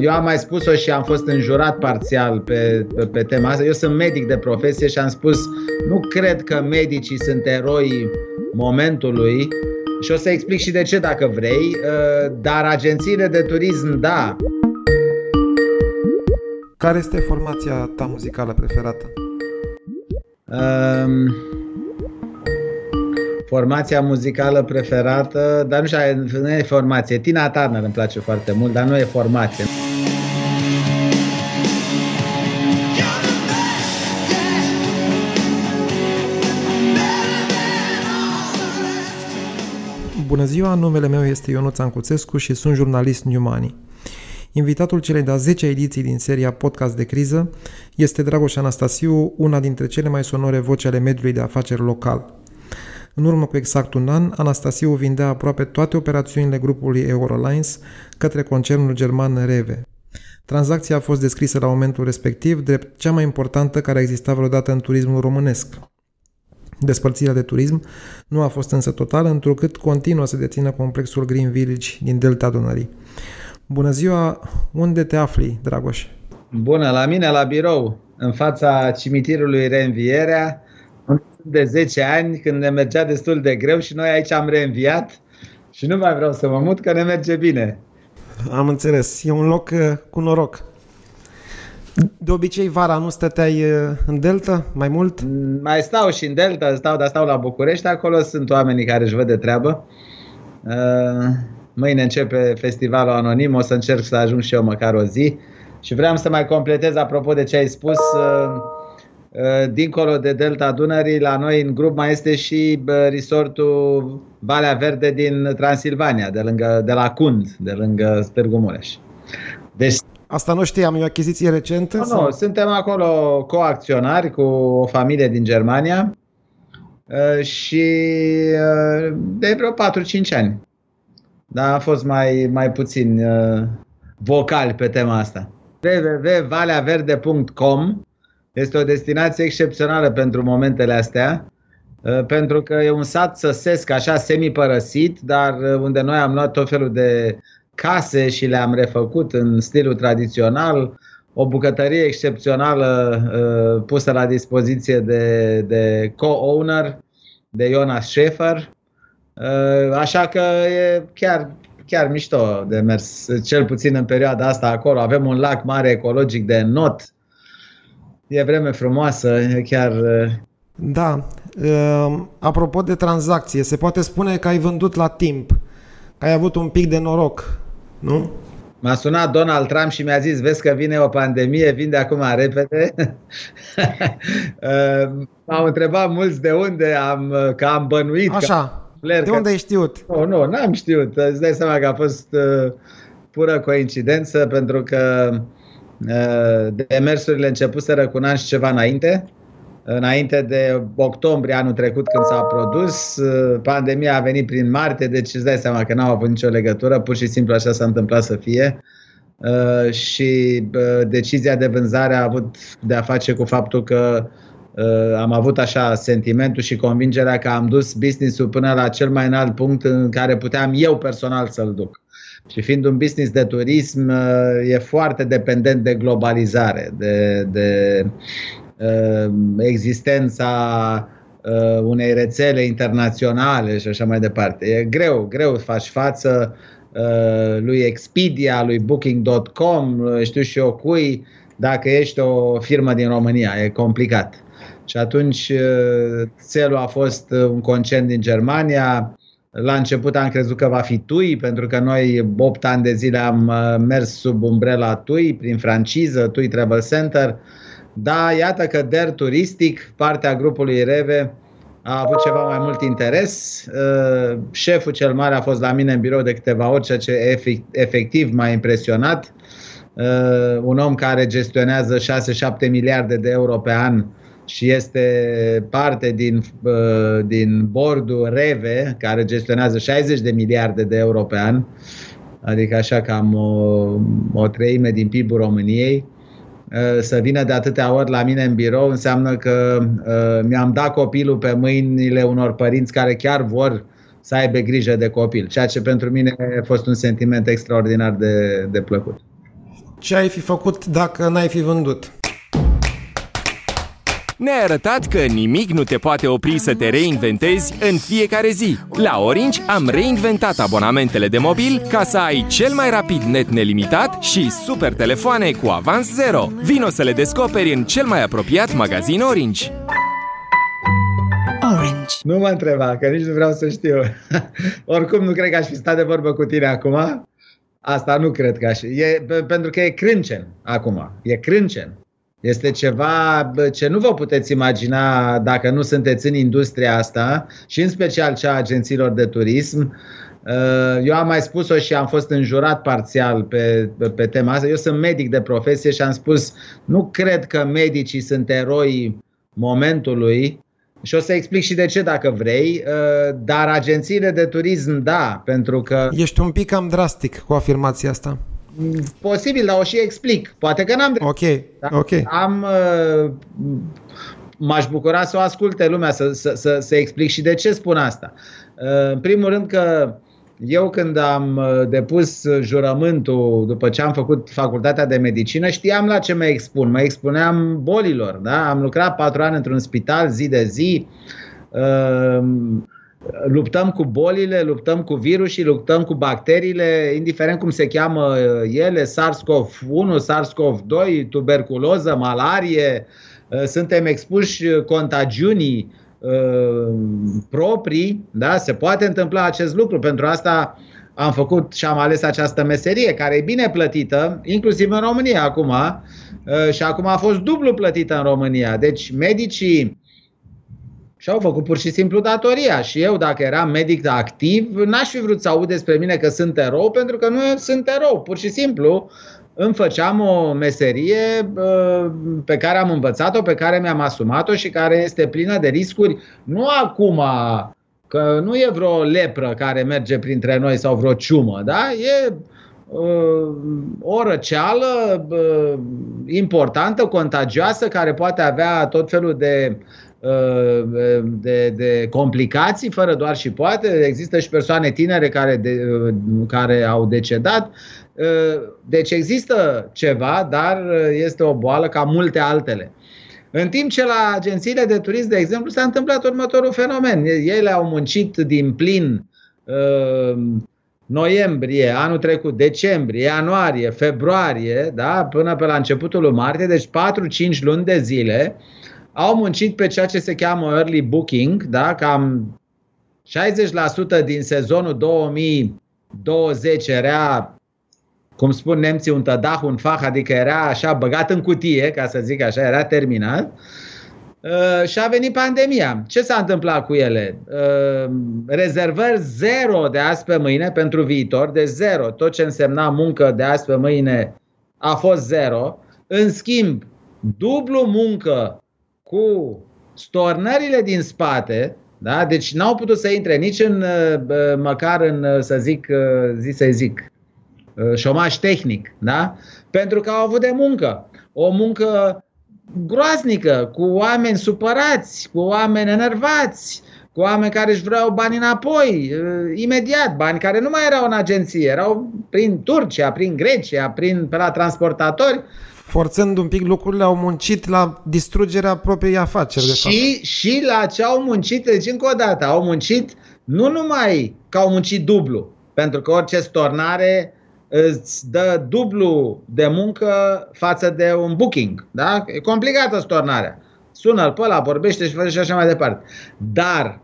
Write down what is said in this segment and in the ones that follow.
eu am mai spus-o și am fost înjurat parțial pe, pe, pe tema asta. Eu sunt medic de profesie și am spus nu cred că medicii sunt eroi momentului și o să explic și de ce dacă vrei, uh, dar agențiile de turism, da. Care este formația ta muzicală preferată? Um, formația muzicală preferată, dar nu știu, nu e formație. Tina Turner îmi place foarte mult, dar nu e formație. Bună ziua, numele meu este Ionuț Ancuțescu și sunt jurnalist New Money. Invitatul celei de-a 10 ediții din seria Podcast de Criză este Dragoș Anastasiu, una dintre cele mai sonore voci ale mediului de afaceri local. În urmă cu exact un an, Anastasiu vindea aproape toate operațiunile grupului Eurolines către concernul german Reve. Tranzacția a fost descrisă la momentul respectiv drept cea mai importantă care a existat vreodată în turismul românesc. Despărțirea de turism nu a fost însă totală, întrucât continuă să dețină complexul Green Village din Delta Dunării. Bună ziua! Unde te afli, Dragoș? Bună, la mine, la birou, în fața cimitirului Reînvierea, de 10 ani, când ne mergea destul de greu și noi aici am reînviat și nu mai vreau să mă mut, că ne merge bine. Am înțeles. E un loc uh, cu noroc. De obicei, vara nu stăteai uh, în Delta mai mult? Mai stau și în Delta, stau, dar stau la București. Acolo sunt oamenii care își văd de treabă. Uh, mâine începe festivalul anonim, o să încerc să ajung și eu măcar o zi. Și vreau să mai completez apropo de ce ai spus. Dincolo de Delta Dunării, la noi în grup mai este și resortul Valea Verde din Transilvania, de, lângă, de la Cund, de lângă Târgu Mureș. Deci Asta nu știam, e o achiziție recentă? Nu, sau? nu, suntem acolo coacționari cu o familie din Germania uh, și uh, de vreo 4-5 ani. Dar a fost mai, mai puțin uh, vocal pe tema asta. www.valeaverde.com este o destinație excepțională pentru momentele astea, pentru că e un sat săsesc, așa semi-părăsit, dar unde noi am luat tot felul de case și le-am refăcut în stilul tradițional, o bucătărie excepțională uh, pusă la dispoziție de, de co-owner, de Jonas Schaefer. Uh, așa că e chiar, chiar mișto de mers, cel puțin în perioada asta acolo. Avem un lac mare ecologic de not. E vreme frumoasă, e chiar... Uh... Da. Uh, apropo de tranzacție, se poate spune că ai vândut la timp, că ai avut un pic de noroc nu? M-a sunat Donald Trump și mi-a zis, vezi că vine o pandemie, vin de acum repede. M-au întrebat mulți de unde am, că am bănuit. Așa, că, de că... unde ai știut? Nu, nu, n-am știut. Îți dai seama că a fost uh, pură coincidență pentru că uh, demersurile începuseră cu un an și ceva înainte înainte de octombrie anul trecut când s-a produs. Pandemia a venit prin martie, deci îți dai seama că n-au avut nicio legătură, pur și simplu așa s-a întâmplat să fie. Uh, și uh, decizia de vânzare a avut de a face cu faptul că uh, am avut așa sentimentul și convingerea că am dus business-ul până la cel mai înalt punct în care puteam eu personal să-l duc. Și fiind un business de turism, e foarte dependent de globalizare, de, de Uh, existența uh, unei rețele internaționale și așa mai departe. E greu, greu să faci față uh, lui Expedia, lui Booking.com, știu și eu cui, dacă ești o firmă din România. E complicat. Și atunci țelul a fost un concern din Germania. La început am crezut că va fi TUI, pentru că noi 8 ani de zile am mers sub umbrela TUI, prin franciză, TUI Travel Center. Da, iată că DER Turistic, partea grupului Reve, a avut ceva mai mult interes. Uh, șeful cel mare a fost la mine în birou de câteva ori, ceea ce efectiv m-a impresionat. Uh, un om care gestionează 6-7 miliarde de euro pe an și este parte din, uh, din bordul Reve, care gestionează 60 de miliarde de euro pe an, adică așa cam o, o treime din PIB-ul României. Uh, să vină de atâtea ori la mine în birou înseamnă că uh, mi-am dat copilul pe mâinile unor părinți care chiar vor să aibă grijă de copil, ceea ce pentru mine a fost un sentiment extraordinar de, de plăcut. Ce ai fi făcut dacă n-ai fi vândut? Ne-ai arătat că nimic nu te poate opri să te reinventezi în fiecare zi. La Orange am reinventat abonamentele de mobil ca să ai cel mai rapid net nelimitat și super telefoane cu avans zero. Vino să le descoperi în cel mai apropiat magazin Orange. Orange. Nu mă întreba, că nici nu vreau să știu. Oricum nu cred că aș fi stat de vorbă cu tine acum. Asta nu cred că aș. E, pentru că e crâncen acum. E crâncen. Este ceva ce nu vă puteți imagina dacă nu sunteți în industria asta și în special cea a agențiilor de turism. Uh, eu am mai spus-o și am fost înjurat parțial pe, pe tema asta. Eu sunt medic de profesie și am spus nu cred că medicii sunt eroi momentului și o să explic și de ce dacă vrei, uh, dar agențiile de turism da, pentru că... Ești un pic cam drastic cu afirmația asta. Posibil, dar o și explic. Poate că n-am Ok, da? ok. Am, uh, m-aș bucura să o asculte lumea, să, să, să, să explic și de ce spun asta. Uh, în primul rând că eu când am uh, depus jurământul după ce am făcut facultatea de medicină, știam la ce mă expun. Mă expuneam bolilor. Da? Am lucrat patru ani într-un spital zi de zi. Uh, luptăm cu bolile, luptăm cu virusii, luptăm cu bacteriile, indiferent cum se cheamă uh, ele, SARS-CoV-1, SARS-CoV-2, tuberculoză, malarie, uh, suntem expuși contagiunii uh, proprii, da? se poate întâmpla acest lucru, pentru asta am făcut și am ales această meserie, care e bine plătită, inclusiv în România acum, și acum a fost dublu plătită în România. Deci medicii și au făcut pur și simplu datoria. Și eu, dacă eram medic activ, n-aș fi vrut să aud despre mine că sunt erou, pentru că nu sunt erou. Pur și simplu îmi făceam o meserie pe care am învățat-o, pe care mi-am asumat-o și care este plină de riscuri. Nu acum, că nu e vreo lepră care merge printre noi sau vreo ciumă, da? E o răceală importantă, contagioasă, care poate avea tot felul de Uh, de, de complicații, fără doar și poate. Există și persoane tinere care, de, uh, care au decedat. Uh, deci există ceva, dar este o boală ca multe altele. În timp ce la agențiile de turism, de exemplu, s-a întâmplat următorul fenomen. Ele au muncit din plin noiembrie, anul trecut, decembrie, ianuarie, februarie, da, până pe la începutul lui martie, deci 4-5 luni de zile, uh, au muncit pe ceea ce se cheamă early booking, da? cam 60% din sezonul 2020 era, cum spun nemții, un tădah, un fah, adică era așa băgat în cutie, ca să zic așa, era terminat. Uh, și a venit pandemia. Ce s-a întâmplat cu ele? Uh, rezervări zero de azi pe mâine pentru viitor, de zero. Tot ce însemna muncă de azi pe mâine a fost zero. În schimb, dublu muncă cu stornările din spate, da? deci n-au putut să intre nici în, măcar în, să zic, zi să zic, șomaj tehnic, da? pentru că au avut de muncă. O muncă groaznică, cu oameni supărați, cu oameni enervați, cu oameni care își vreau bani înapoi, imediat, bani care nu mai erau în agenție, erau prin Turcia, prin Grecia, prin, pe la transportatori forțând un pic lucrurile, au muncit la distrugerea propriei afaceri. De și, fapt. și la ce au muncit, deci încă o dată, au muncit nu numai că au muncit dublu, pentru că orice stornare îți dă dublu de muncă față de un booking. Da? E complicată stornarea. Sună-l pe ăla, vorbește și face și așa mai departe. Dar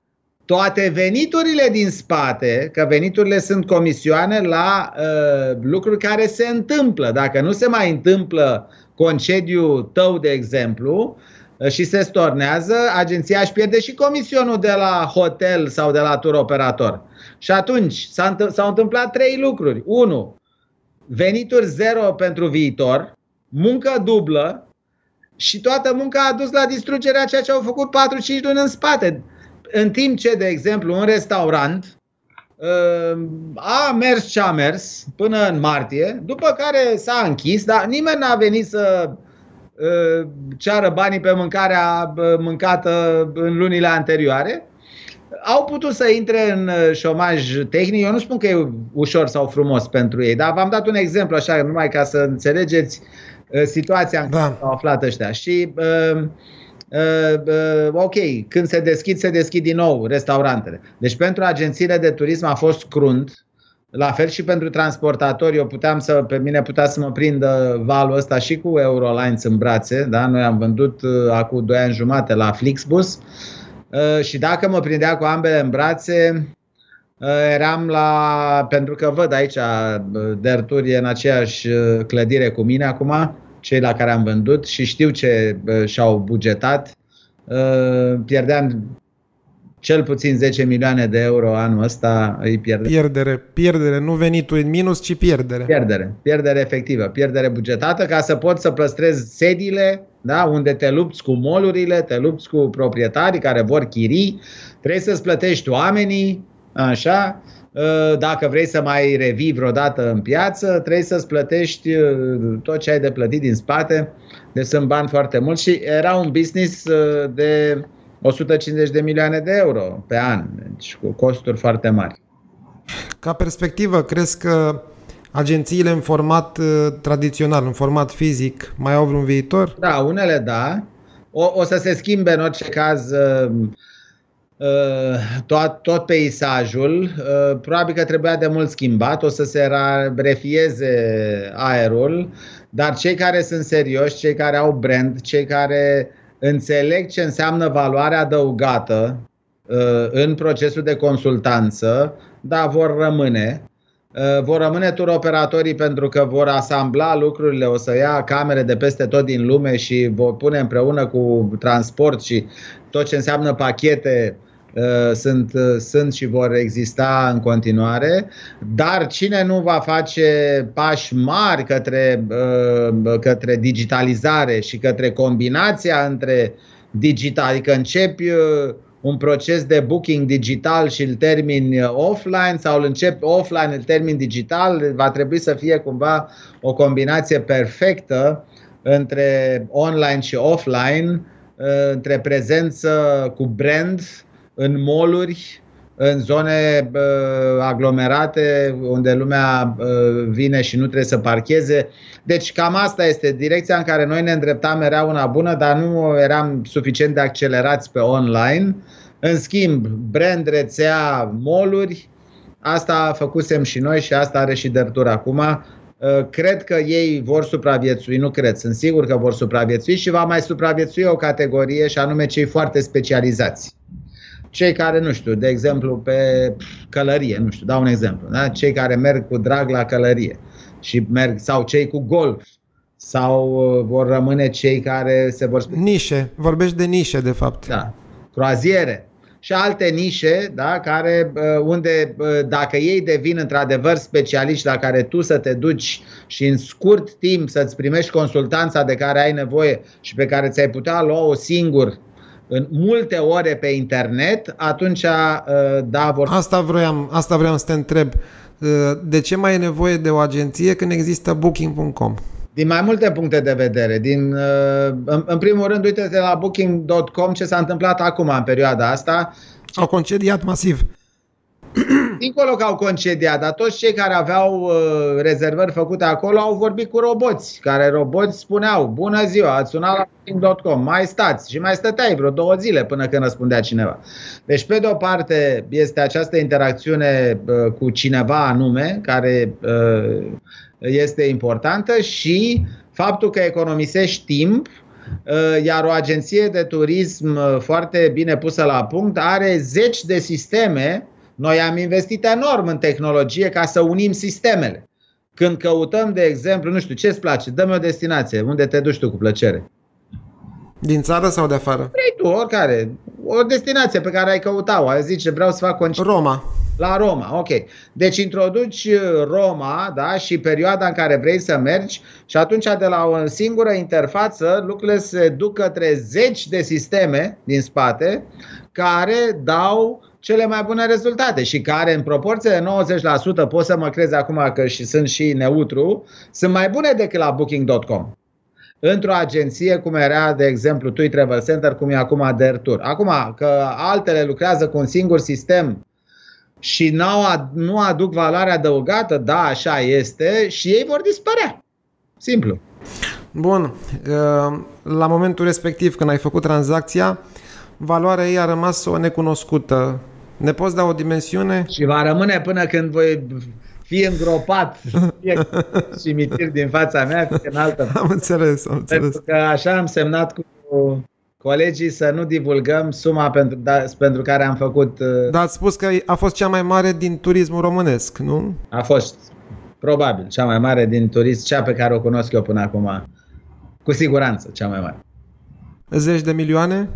toate veniturile din spate, că veniturile sunt comisioane la uh, lucruri care se întâmplă. Dacă nu se mai întâmplă concediu tău, de exemplu, uh, și se stornează, agenția își pierde și comisionul de la hotel sau de la tur operator. Și atunci s-au întâmplat trei lucruri. Unu, venituri zero pentru viitor, muncă dublă și toată munca a dus la distrugerea ceea ce au făcut 4-5 luni în spate în timp ce, de exemplu, un restaurant uh, a mers ce a mers până în martie, după care s-a închis, dar nimeni n-a venit să uh, ceară banii pe mâncarea uh, mâncată în lunile anterioare, au putut să intre în șomaj tehnic. Eu nu spun că e ușor sau frumos pentru ei, dar v-am dat un exemplu așa, numai ca să înțelegeți situația în da. care au aflat ăștia. Și uh, uh, uh, ok, când se deschid, se deschid din nou restaurantele. Deci pentru agențiile de turism a fost crunt, la fel și pentru transportatori, eu puteam să, pe mine putea să mă prindă valul ăsta și cu Eurolines în brațe, da? Noi am vândut uh, acum 2 ani jumate la Flixbus uh, și dacă mă prindea cu ambele în brațe, uh, eram la, pentru că văd aici, uh, Derturi e în aceeași uh, clădire cu mine acum, cei la care am vândut și știu ce uh, și-au bugetat. Uh, pierdeam cel puțin 10 milioane de euro anul ăsta îi pierde. Pierdere, pierdere, nu venitul în minus, ci pierdere. Pierdere, pierdere efectivă, pierdere bugetată ca să poți să păstrezi sediile, da, unde te lupți cu molurile, te lupți cu proprietarii care vor chirii, trebuie să-ți plătești oamenii, așa, ă, dacă vrei să mai revii vreodată în piață, trebuie să-ți plătești ă, tot ce ai de plătit din spate. Deci sunt bani foarte mulți și era un business ă, de 150 de milioane de euro pe an, deci cu costuri foarte mari. Ca perspectivă, crezi că agențiile în format uh, tradițional, în format fizic, mai au vreun viitor? Da, unele da. O, o să se schimbe în orice caz uh, uh, tot, tot peisajul. Uh, probabil că trebuia de mult schimbat, o să se refieze aerul, dar cei care sunt serioși, cei care au brand, cei care înțeleg ce înseamnă valoare adăugată uh, în procesul de consultanță, dar vor rămâne. Uh, vor rămâne tur operatorii pentru că vor asambla lucrurile, o să ia camere de peste tot din lume și vor pune împreună cu transport și tot ce înseamnă pachete Uh, sunt, uh, sunt și vor exista în continuare, dar cine nu va face pași mari către, uh, către digitalizare și către combinația între digital, adică începi un proces de booking digital și îl termin offline sau îl încep offline, îl termin digital, va trebui să fie cumva o combinație perfectă între online și offline, între prezență cu brand în moluri, în zone uh, aglomerate unde lumea uh, vine și nu trebuie să parcheze. Deci cam asta este direcția în care noi ne îndreptam, era una bună, dar nu eram suficient de accelerați pe online. În schimb, brand, rețea, moluri, asta făcusem și noi și asta are și Dertur acum. Uh, cred că ei vor supraviețui, nu cred, sunt sigur că vor supraviețui și va mai supraviețui o categorie și anume cei foarte specializați cei care, nu știu, de exemplu, pe călărie, nu știu, dau un exemplu, da? cei care merg cu drag la călărie și merg, sau cei cu golf, sau uh, vor rămâne cei care se vor... Nișe, vorbești de nișe, de fapt. Da, croaziere și alte nișe, da, care, uh, unde uh, dacă ei devin într-adevăr specialiști la care tu să te duci și în scurt timp să-ți primești consultanța de care ai nevoie și pe care ți-ai putea lua-o singur în multe ore pe internet, atunci uh, da, vor... Asta vreau, asta vreau să te întreb. Uh, de ce mai e nevoie de o agenție când există Booking.com? Din mai multe puncte de vedere. Din, uh, în, în primul rând, uite-te la Booking.com ce s-a întâmplat acum, în perioada asta. Au concediat masiv. Dincolo că au concediat, dar toți cei care aveau uh, rezervări făcute acolo au vorbit cu roboți, care roboți spuneau, bună ziua, ați sunat la booking.com, mai stați și mai stăteai vreo două zile până când răspundea cineva. Deci, pe de o parte, este această interacțiune uh, cu cineva anume, care uh, este importantă și faptul că economisești timp uh, iar o agenție de turism uh, foarte bine pusă la punct are zeci de sisteme noi am investit enorm în tehnologie ca să unim sistemele. Când căutăm, de exemplu, nu știu, ce-ți place, dă-mi o destinație, unde te duci tu cu plăcere. Din țară sau de afară? Vrei tu, oricare. O destinație pe care ai căutat-o. Ai zice, vreau să fac concert. Roma. La Roma, ok. Deci introduci Roma da, și perioada în care vrei să mergi și atunci de la o singură interfață lucrurile se duc către zeci de sisteme din spate care dau cele mai bune rezultate și care în proporție de 90% pot să mă crezi acum că și sunt și neutru, sunt mai bune decât la booking.com. într-o agenție cum era, de exemplu, TUI Travel Center, cum e acum Dertur. Acum, că altele lucrează cu un singur sistem și n-au, nu aduc valoare adăugată, da, așa este, și ei vor dispărea. Simplu. Bun. Uh, la momentul respectiv, când ai făcut tranzacția, valoarea ei a rămas o necunoscută. Ne poți da o dimensiune? Și va rămâne până când voi fi îngropat fie cimitir din fața mea, fie în altă Am înțeles, am înțeles. Pentru că așa am semnat cu colegii să nu divulgăm suma pentru, da, pentru care am făcut... Uh, Dar ați spus că a fost cea mai mare din turismul românesc, nu? A fost, probabil, cea mai mare din turism, cea pe care o cunosc eu până acum. Cu siguranță, cea mai mare. Zeci de milioane?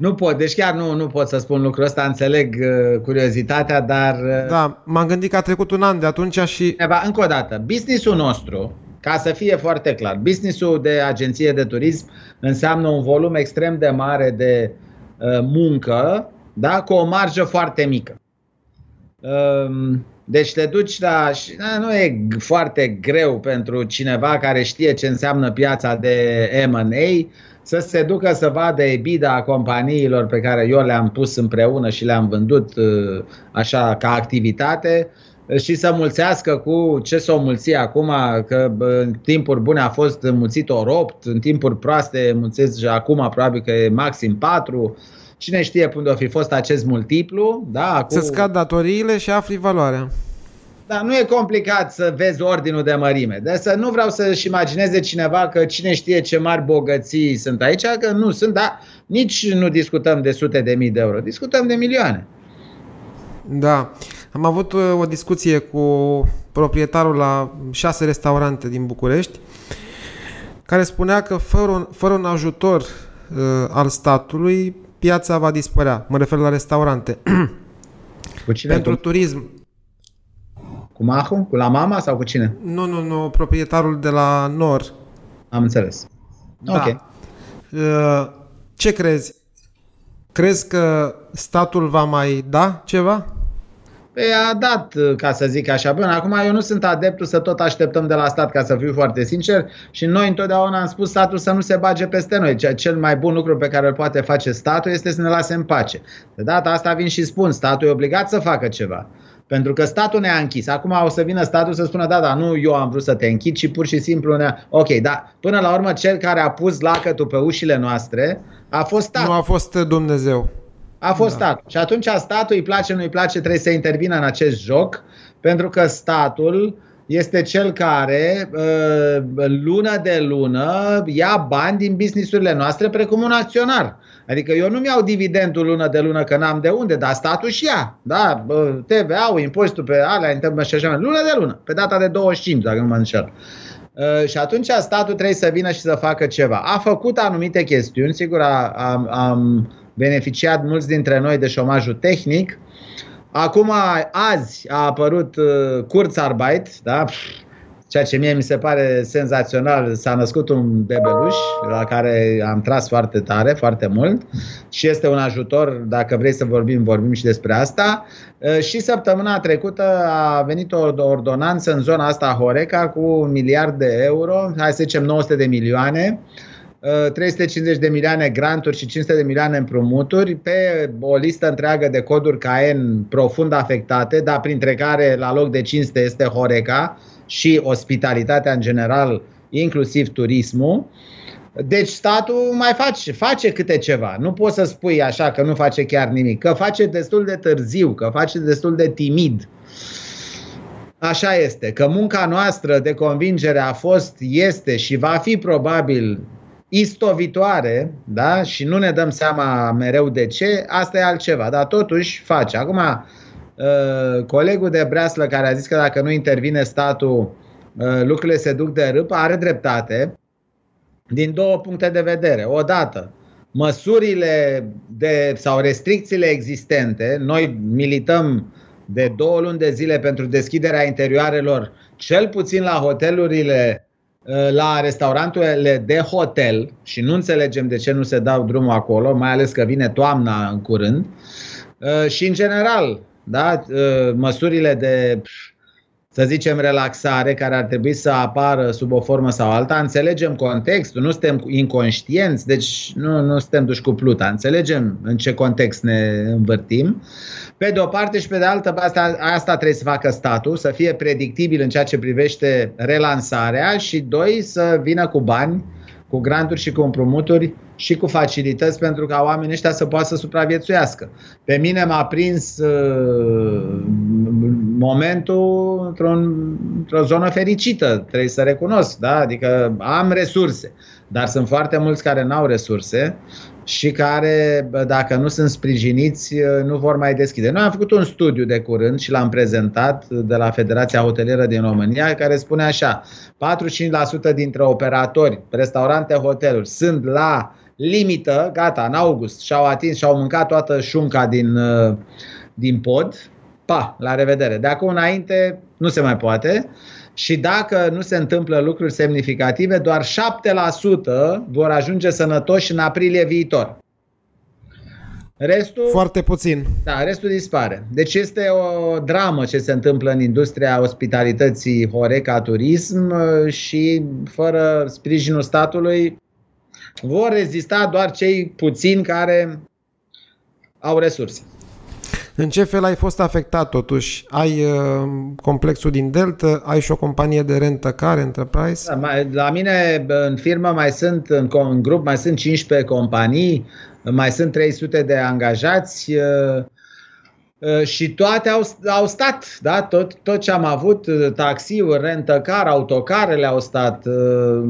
Nu pot, deci chiar nu, nu pot să spun lucrul ăsta, înțeleg uh, curiozitatea, dar... Uh, da, m-am gândit că a trecut un an de atunci și... Eva, încă o dată, businessul nostru, ca să fie foarte clar, businessul de agenție de turism înseamnă un volum extrem de mare de uh, muncă, da, cu o marjă foarte mică. Uh, deci te duci la... Da, nu e foarte greu pentru cineva care știe ce înseamnă piața de M&A să se ducă să vadă EBITDA a companiilor pe care eu le-am pus împreună și le-am vândut uh, așa ca activitate și să mulțească cu ce s-o mulți acum, că în timpuri bune a fost mulțit ori 8, în timpuri proaste mulțesc și acum probabil că e maxim 4. Cine știe unde o fi fost acest multiplu? Da, cu... Să scad datoriile și afli valoarea. Da, nu e complicat să vezi ordinul de mărime. De să nu vreau să-și imagineze cineva că cine știe ce mari bogății sunt aici, că nu sunt, dar nici nu discutăm de sute de mii de euro, discutăm de milioane. Da. Am avut uh, o discuție cu proprietarul la șase restaurante din București, care spunea că fără un, fără un ajutor uh, al statului, piața va dispărea. Mă refer la restaurante. Cu cine? Pentru cu... turism. Cu Mahu? Cu la mama sau cu cine? Nu, nu, nu, proprietarul de la Nor. Am înțeles. Da. Ok. Uh, ce crezi? Crezi că statul va mai da ceva? Păi a dat, ca să zic așa. Bun, acum eu nu sunt adeptul să tot așteptăm de la stat, ca să fiu foarte sincer, și noi întotdeauna am spus statul să nu se bage peste noi. Cel mai bun lucru pe care îl poate face statul este să ne lase în pace. De data asta vin și spun, statul e obligat să facă ceva. Pentru că statul ne-a închis. Acum o să vină statul să spună, da, da, nu eu am vrut să te închid, ci pur și simplu ne-a... Ok, dar până la urmă cel care a pus lacătul pe ușile noastre a fost statul. Nu a fost Dumnezeu. A fost da. statul. Și atunci statul îi place, nu îi place, trebuie să intervină în acest joc, pentru că statul este cel care uh, lună de lună ia bani din businessurile noastre precum un acționar. Adică eu nu-mi iau dividendul lună de lună că n-am de unde, dar statul și ia. Da, TVA-ul, impozitul pe alea, și așa lună de lună, pe data de 25, dacă nu mă înșel. Uh, și atunci statul trebuie să vină și să facă ceva. A făcut anumite chestiuni, sigur am, am beneficiat mulți dintre noi de șomajul tehnic. Acum, azi a apărut uh, Kurzarbeit, da? Ceea ce mie mi se pare senzațional, s-a născut un bebeluș la care am tras foarte tare, foarte mult și este un ajutor, dacă vrei să vorbim, vorbim și despre asta. Și săptămâna trecută a venit o ordonanță în zona asta Horeca cu un miliard de euro, hai să zicem 900 de milioane, 350 de milioane granturi și 500 de milioane împrumuturi pe o listă întreagă de coduri KN profund afectate, dar printre care la loc de cinste este Horeca, și ospitalitatea în general, inclusiv turismul. Deci statul mai face, face câte ceva. Nu poți să spui așa că nu face chiar nimic, că face destul de târziu, că face destul de timid. Așa este, că munca noastră de convingere a fost, este și va fi probabil istovitoare, da? și nu ne dăm seama mereu de ce, asta e altceva, dar totuși face. Acum, Uh, colegul de breaslă care a zis că dacă nu intervine statul, uh, lucrurile se duc de râpă, are dreptate din două puncte de vedere. Odată, măsurile de, sau restricțiile existente, noi milităm de două luni de zile pentru deschiderea interioarelor, cel puțin la hotelurile, uh, la restauranturile de hotel și nu înțelegem de ce nu se dau drumul acolo, mai ales că vine toamna în curând. Și în general, da? Ă, măsurile de să zicem, relaxare care ar trebui să apară sub o formă sau alta, înțelegem contextul, nu suntem inconștienți, deci nu, nu suntem duși cu pluta, înțelegem în ce context ne învârtim. Pe de o parte și pe de altă, asta, asta trebuie să facă statul, să fie predictibil în ceea ce privește relansarea și doi, să vină cu bani, cu granturi și cu împrumuturi și cu facilități pentru ca oamenii ăștia să poată să supraviețuiască. Pe mine m-a prins uh, momentul într-o, într-o zonă fericită, trebuie să recunosc, da? adică am resurse, dar sunt foarte mulți care n-au resurse și care, dacă nu sunt sprijiniți, nu vor mai deschide. Noi am făcut un studiu de curând și l-am prezentat de la Federația Hotelieră din România, care spune așa, 45% dintre operatori, restaurante, hoteluri, sunt la limită, gata, în august, și-au atins și-au mâncat toată șunca din, din pod, pa, la revedere. De acum înainte nu se mai poate și dacă nu se întâmplă lucruri semnificative, doar 7% vor ajunge sănătoși în aprilie viitor. Restul, Foarte puțin. Da, restul dispare. Deci este o dramă ce se întâmplă în industria ospitalității Horeca Turism și fără sprijinul statului vor rezista doar cei puțini care au resurse. În ce fel ai fost afectat totuși? Ai uh, complexul din Delta, ai și o companie de rentă care, Enterprise? Da, mai, la mine în firmă mai sunt, în, în grup mai sunt 15 companii, mai sunt 300 de angajați. Uh, Uh, și toate au, au stat, da? tot, tot ce am avut, uh, taxiuri, rentăcar, autocarele au stat, uh,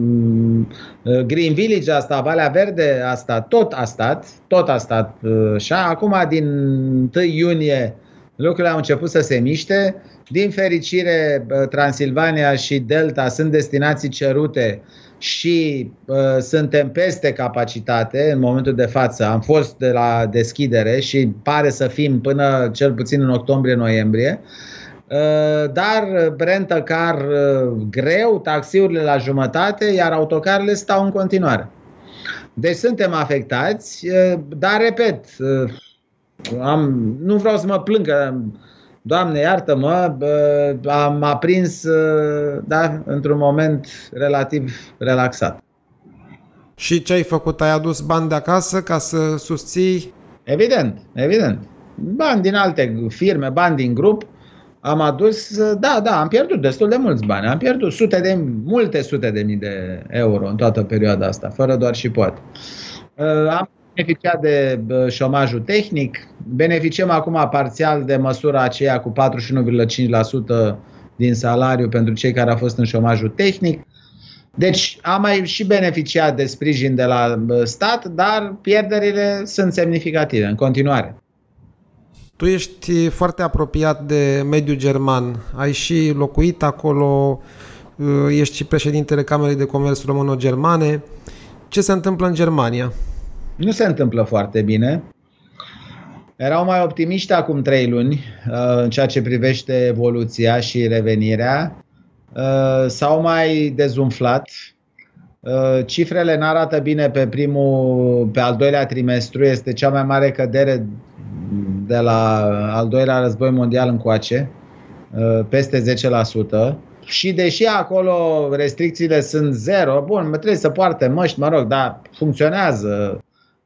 Green Village a stat, Valea Verde a stat, tot a stat, tot a stat. Și acum din 1 iunie lucrurile au început să se miște. Din fericire, Transilvania și Delta sunt destinații cerute și uh, suntem peste capacitate în momentul de față. Am fost de la deschidere și pare să fim până cel puțin în octombrie-noiembrie. Uh, dar rentă car uh, greu, taxiurile la jumătate, iar autocarele stau în continuare. Deci suntem afectați, uh, dar repet, uh, am, nu vreau să mă plâng că Doamne, iartă-mă, am aprins da, într-un moment relativ relaxat. Și ce ai făcut? Ai adus bani de acasă ca să susții? Evident, evident. Bani din alte firme, bani din grup. Am adus, da, da, am pierdut destul de mulți bani. Am pierdut sute de, multe sute de mii de euro în toată perioada asta, fără doar și poate. Am beneficiat de șomajul tehnic, beneficiem acum parțial de măsura aceea cu 41,5% din salariu pentru cei care au fost în șomajul tehnic. Deci am mai și beneficiat de sprijin de la stat, dar pierderile sunt semnificative în continuare. Tu ești foarte apropiat de mediul german, ai și locuit acolo, ești și președintele Camerei de Comerț Româno-Germane. Ce se întâmplă în Germania? Nu se întâmplă foarte bine. Erau mai optimiști acum trei luni uh, în ceea ce privește evoluția și revenirea. Uh, s-au mai dezumflat. Uh, cifrele nu arată bine pe primul, pe al doilea trimestru. Este cea mai mare cădere de la al doilea război mondial încoace, peste 10%. Și deși acolo restricțiile sunt zero, bun, trebuie să poarte măști, mă rog, dar funcționează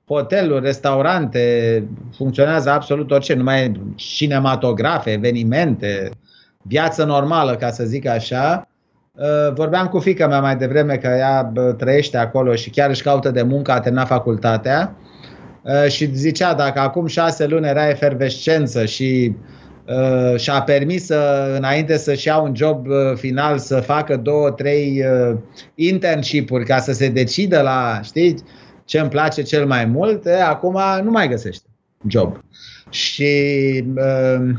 hoteluri, restaurante, funcționează absolut orice, numai cinematografe, evenimente, viață normală, ca să zic așa. Uh, vorbeam cu fica mea mai devreme că ea trăiește acolo și chiar își caută de muncă, a terminat facultatea uh, și zicea dacă acum șase luni era efervescență și uh, și-a permis să, înainte să-și ia un job final să facă două, trei internship-uri ca să se decidă la, știi, ce îmi place cel mai mult, e, acum nu mai găsește job. Și uh,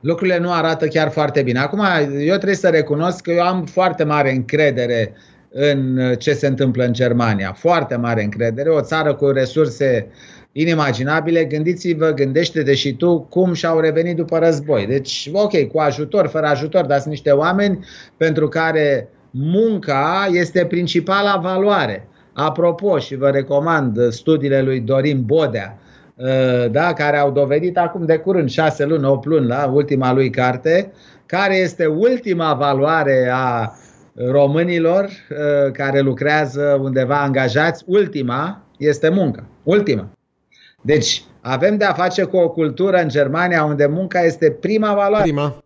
lucrurile nu arată chiar foarte bine. Acum, eu trebuie să recunosc că eu am foarte mare încredere în ce se întâmplă în Germania. Foarte mare încredere. O țară cu resurse inimaginabile. Gândiți-vă, gândește-te și tu cum și-au revenit după război. Deci, ok, cu ajutor, fără ajutor, dar sunt niște oameni pentru care munca este principala valoare. Apropo, și vă recomand studiile lui Dorin Bodea, da, care au dovedit acum de curând, 6 luni, 8 luni, la ultima lui carte, care este ultima valoare a românilor uh, care lucrează undeva angajați, ultima este munca. Ultima. Deci, avem de a face cu o cultură în Germania unde munca este prima valoare. Prima.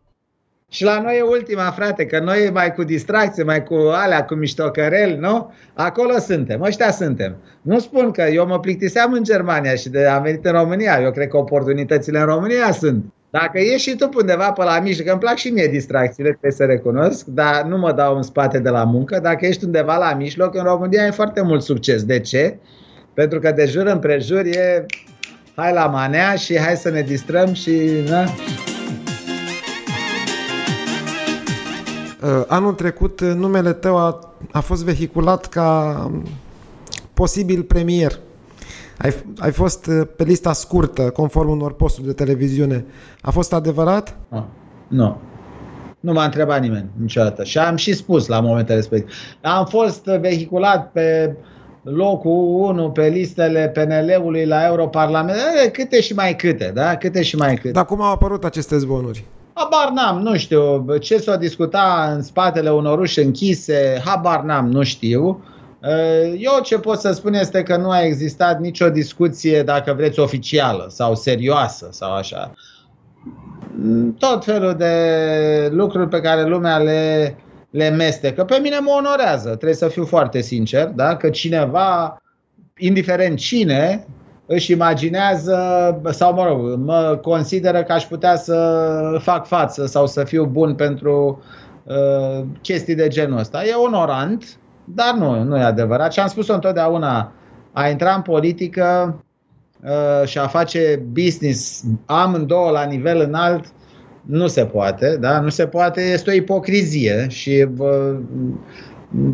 Și la noi e ultima, frate, că noi mai cu distracție, mai cu alea, cu miștocăreli, nu? Acolo suntem, ăștia suntem. Nu spun că eu mă plictiseam în Germania și de am venit în România. Eu cred că oportunitățile în România sunt. Dacă ești și tu undeva pe la mijloc, îmi plac și mie distracțiile, trebuie să recunosc, dar nu mă dau în spate de la muncă. Dacă ești undeva la mijloc, în România e foarte mult succes. De ce? Pentru că de jur împrejur e hai la manea și hai să ne distrăm și... Na? Anul trecut uh, numele tău a, a fost vehiculat ca um, posibil premier. Ai, ai fost uh, pe lista scurtă, conform unor posturi de televiziune. A fost adevărat? Nu. Nu. Nu m-a întrebat nimeni niciodată. Și am și spus la momentul respectiv. Am fost vehiculat pe locul 1 pe listele PNL-ului la Europarlament. Câte și mai câte, da? Câte și mai câte. Dar cum au apărut aceste zvonuri? Habar n-am, nu știu. Ce s-a discutat în spatele unor uși închise, habar n-am, nu știu. Eh, eu ce pot să spun este că nu a existat nicio discuție, dacă vreți, oficială sau serioasă sau așa. Tot felul de lucruri pe care lumea le, le mestecă. Pe mine mă onorează, trebuie să fiu foarte sincer, da? că cineva, indiferent cine, își imaginează sau, mă rog, mă consideră că aș putea să fac față sau să fiu bun pentru uh, chestii de genul ăsta. E onorant, dar nu, nu e adevărat. Și am spus-o întotdeauna, a intra în politică uh, și a face business amândouă la nivel înalt nu se poate, da? Nu se poate, este o ipocrizie și uh,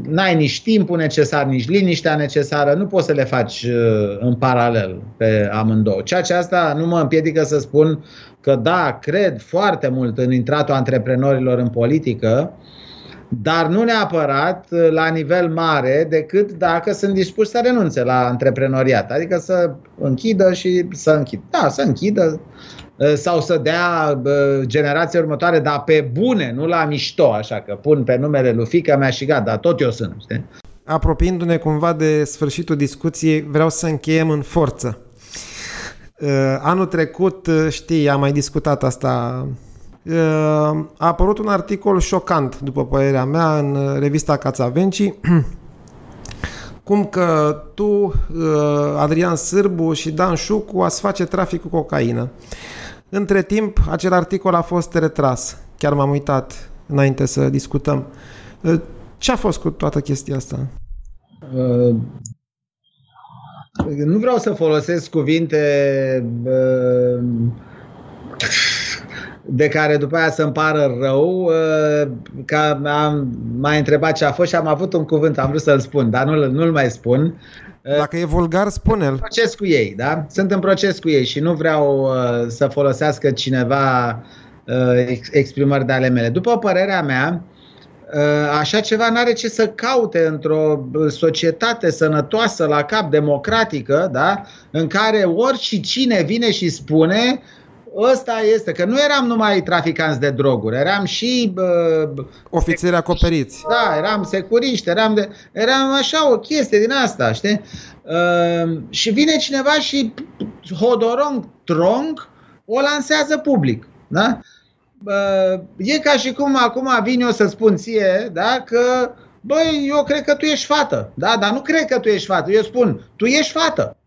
n-ai nici timpul necesar, nici liniștea necesară, nu poți să le faci uh, în paralel pe amândouă. Ceea ce asta nu mă împiedică să spun că da, cred foarte mult în intratul antreprenorilor în politică, dar nu neapărat uh, la nivel mare decât dacă sunt dispuși să renunțe la antreprenoriat, adică să închidă și să închidă. Da, să închidă uh, sau să dea uh, generația următoare, dar pe bune, nu la mișto, așa că pun pe numele lui fica mea și gata, dar tot eu sunt. Știi? Apropiindu-ne cumva de sfârșitul discuției, vreau să încheiem în forță. Anul trecut, știi, am mai discutat asta a apărut un articol șocant, după părerea mea, în revista Cațavenci, cum că tu, uh, Adrian Sârbu și Dan Șucu ați face trafic cu cocaină. Între timp, acel articol a fost retras. Chiar m-am uitat înainte să discutăm. Uh, ce a fost cu toată chestia asta? Uh, nu vreau să folosesc cuvinte uh, de care după aia să-mi pară rău, uh, că am, m-a întrebat ce a fost și am avut un cuvânt, am vrut să-l spun, dar nu-l, nu-l mai spun. Uh, Dacă e vulgar, spune-l. Proces cu ei, da? Sunt în proces cu ei și nu vreau uh, să folosească cineva uh, exprimări de ale mele. După părerea mea, uh, așa ceva nu are ce să caute într-o societate sănătoasă, la cap, democratică, da? în care orice cine vine și spune ăsta este, că nu eram numai traficanți de droguri, eram și... Uh, Ofițeri acoperiți. Da, eram securiști, eram, de, eram așa o chestie din asta, știi? Uh, și vine cineva și Hodorong Trong o lansează public, da? Uh, e ca și cum acum vin eu să spun ție, da, că băi, eu cred că tu ești fată, da, dar nu cred că tu ești fată, eu spun, tu ești fată.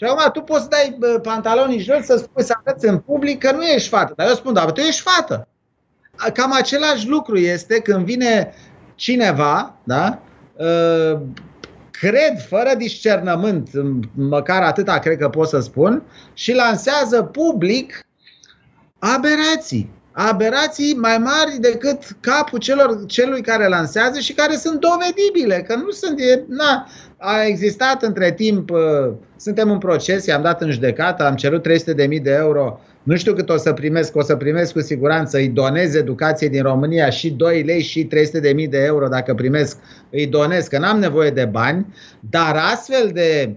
Și acum tu poți să dai pantalonii jos să spui să arăți în public că nu ești fată. Dar eu spun, da, tu ești fată. Cam același lucru este când vine cineva, da? Ă, cred, fără discernământ, măcar atâta cred că pot să spun, și lansează public aberații. Aberații mai mari decât capul celor, celui care lansează și care sunt dovedibile, că nu sunt, e, na, a existat între timp, uh, suntem în proces, i-am dat în judecată, am cerut 300.000 de euro, nu știu cât o să primesc, o să primesc cu siguranță, îi donez educației din România și 2 lei și 300.000 de euro dacă primesc, îi donez, că n-am nevoie de bani, dar astfel de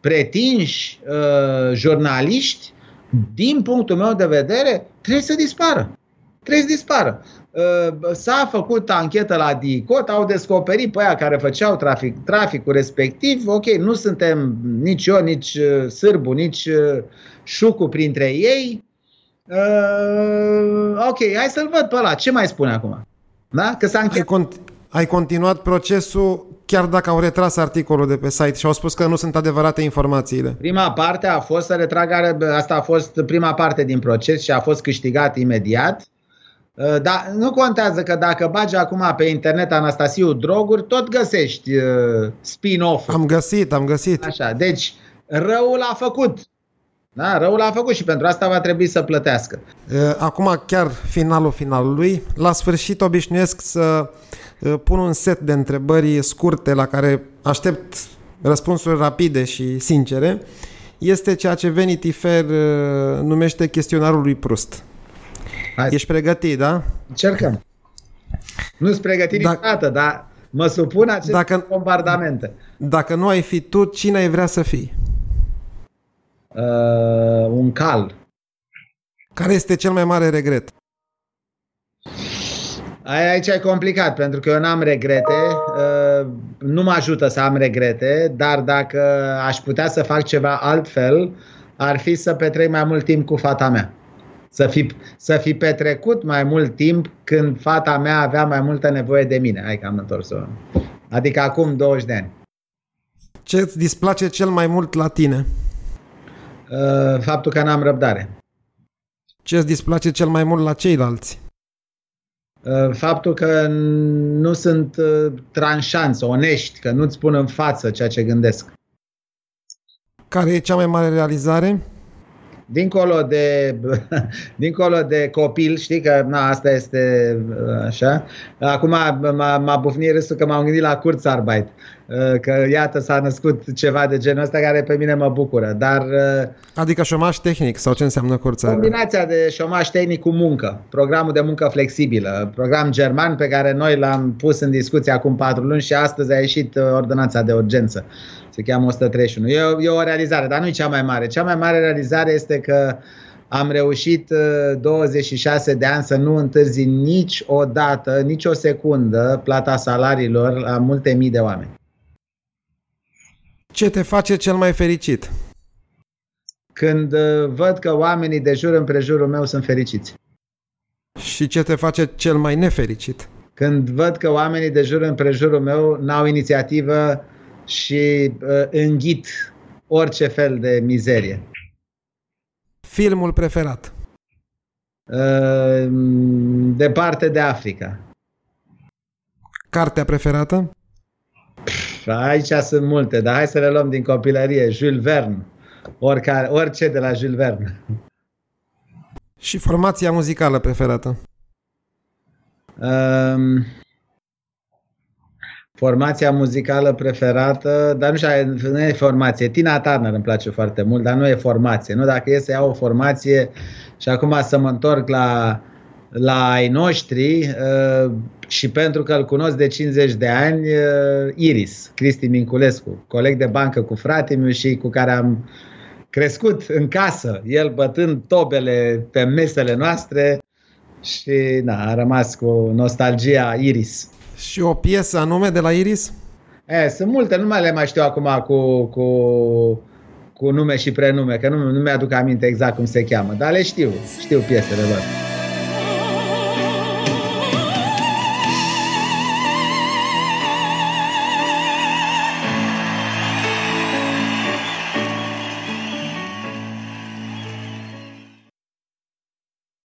pretinși uh, jurnaliști, din punctul meu de vedere, trebuie să dispară. Trebuie să dispară. Uh, s-a făcut anchetă la DICOT, au descoperit pe aia care făceau trafic, traficul respectiv. Ok, nu suntem nici eu, nici uh, Sârbu, nici uh, Șucu printre ei. Uh, ok, hai să-l văd pe ăla. Ce mai spune acum? Da? Că s-a închetat. Ai, cont- ai continuat procesul chiar dacă au retras articolul de pe site și au spus că nu sunt adevărate informațiile. Prima parte a fost să retragă, asta a fost prima parte din proces și a fost câștigat imediat. Uh, dar nu contează că dacă bagi acum pe internet Anastasiu droguri, tot găsești uh, spin-off. Am găsit, am găsit. Așa, deci răul a făcut. Da, răul a făcut și pentru asta va trebui să plătească. Uh, acum chiar finalul finalului. La sfârșit obișnuiesc să pun un set de întrebări scurte la care aștept răspunsuri rapide și sincere. Este ceea ce Vanity Fair numește chestionarul lui Proust. Hai. Ești pregătit, da? Încercăm. Nu sunt pregătit dacă, niciodată, dar mă supun aceste dacă, bombardamente. Dacă nu ai fi tu, cine ai vrea să fii? Uh, un cal. Care este cel mai mare regret? Aici e complicat, pentru că eu n-am regrete, uh, nu mă ajută să am regrete, dar dacă aș putea să fac ceva altfel, ar fi să petrec mai mult timp cu fata mea. Să fi, să fi petrecut mai mult timp când fata mea avea mai multă nevoie de mine. Hai că am întors-o. Adică acum 20 de ani. Ce îți displace cel mai mult la tine? Uh, faptul că n-am răbdare. Ce îți displace cel mai mult la ceilalți? Uh, faptul că nu sunt uh, tranșanți, onești, că nu-ți spun în față ceea ce gândesc. Care e cea mai mare realizare? Dincolo de, dincolo de copil, știi că na, asta este uh, așa. Acum m-a, m-a bufnit râsul că m-am gândit la Kurzarbeit, uh, că iată s-a născut ceva de genul ăsta care pe mine mă bucură. Dar, uh, adică șomaș tehnic sau ce înseamnă Kurzarbeit? Combinația de șomaș tehnic cu muncă, programul de muncă flexibilă, program german pe care noi l-am pus în discuție acum patru luni și astăzi a ieșit ordonanța de urgență se cheamă 131. E, e o realizare, dar nu e cea mai mare. Cea mai mare realizare este că am reușit 26 uh, de ani să nu întârzi nici o dată, nici o secundă plata salariilor la multe mii de oameni. Ce te face cel mai fericit? Când uh, văd că oamenii de jur împrejurul meu sunt fericiți. Și ce te face cel mai nefericit? Când văd că oamenii de jur împrejurul meu n-au inițiativă și uh, înghit orice fel de mizerie. Filmul preferat? Uh, departe de Africa. Cartea preferată? Pff, aici sunt multe, dar hai să le luăm din copilărie. Jules Verne. Oricare, orice de la Jules Verne. Și formația muzicală preferată? Uh, formația muzicală preferată, dar nu știu, nu e formație. Tina Turner îmi place foarte mult, dar nu e formație. Nu dacă e să iau o formație și acum să mă întorc la, la ai noștri uh, și pentru că îl cunosc de 50 de ani, uh, Iris, Cristi Minculescu, coleg de bancă cu fratele și cu care am crescut în casă, el bătând tobele pe mesele noastre și na, a rămas cu nostalgia Iris. Și o piesă anume de la Iris? E, sunt multe, nu mai le mai știu acum cu, cu, cu nume și prenume, că nu, nu mi-aduc aminte exact cum se cheamă, dar le știu, știu piesele lor.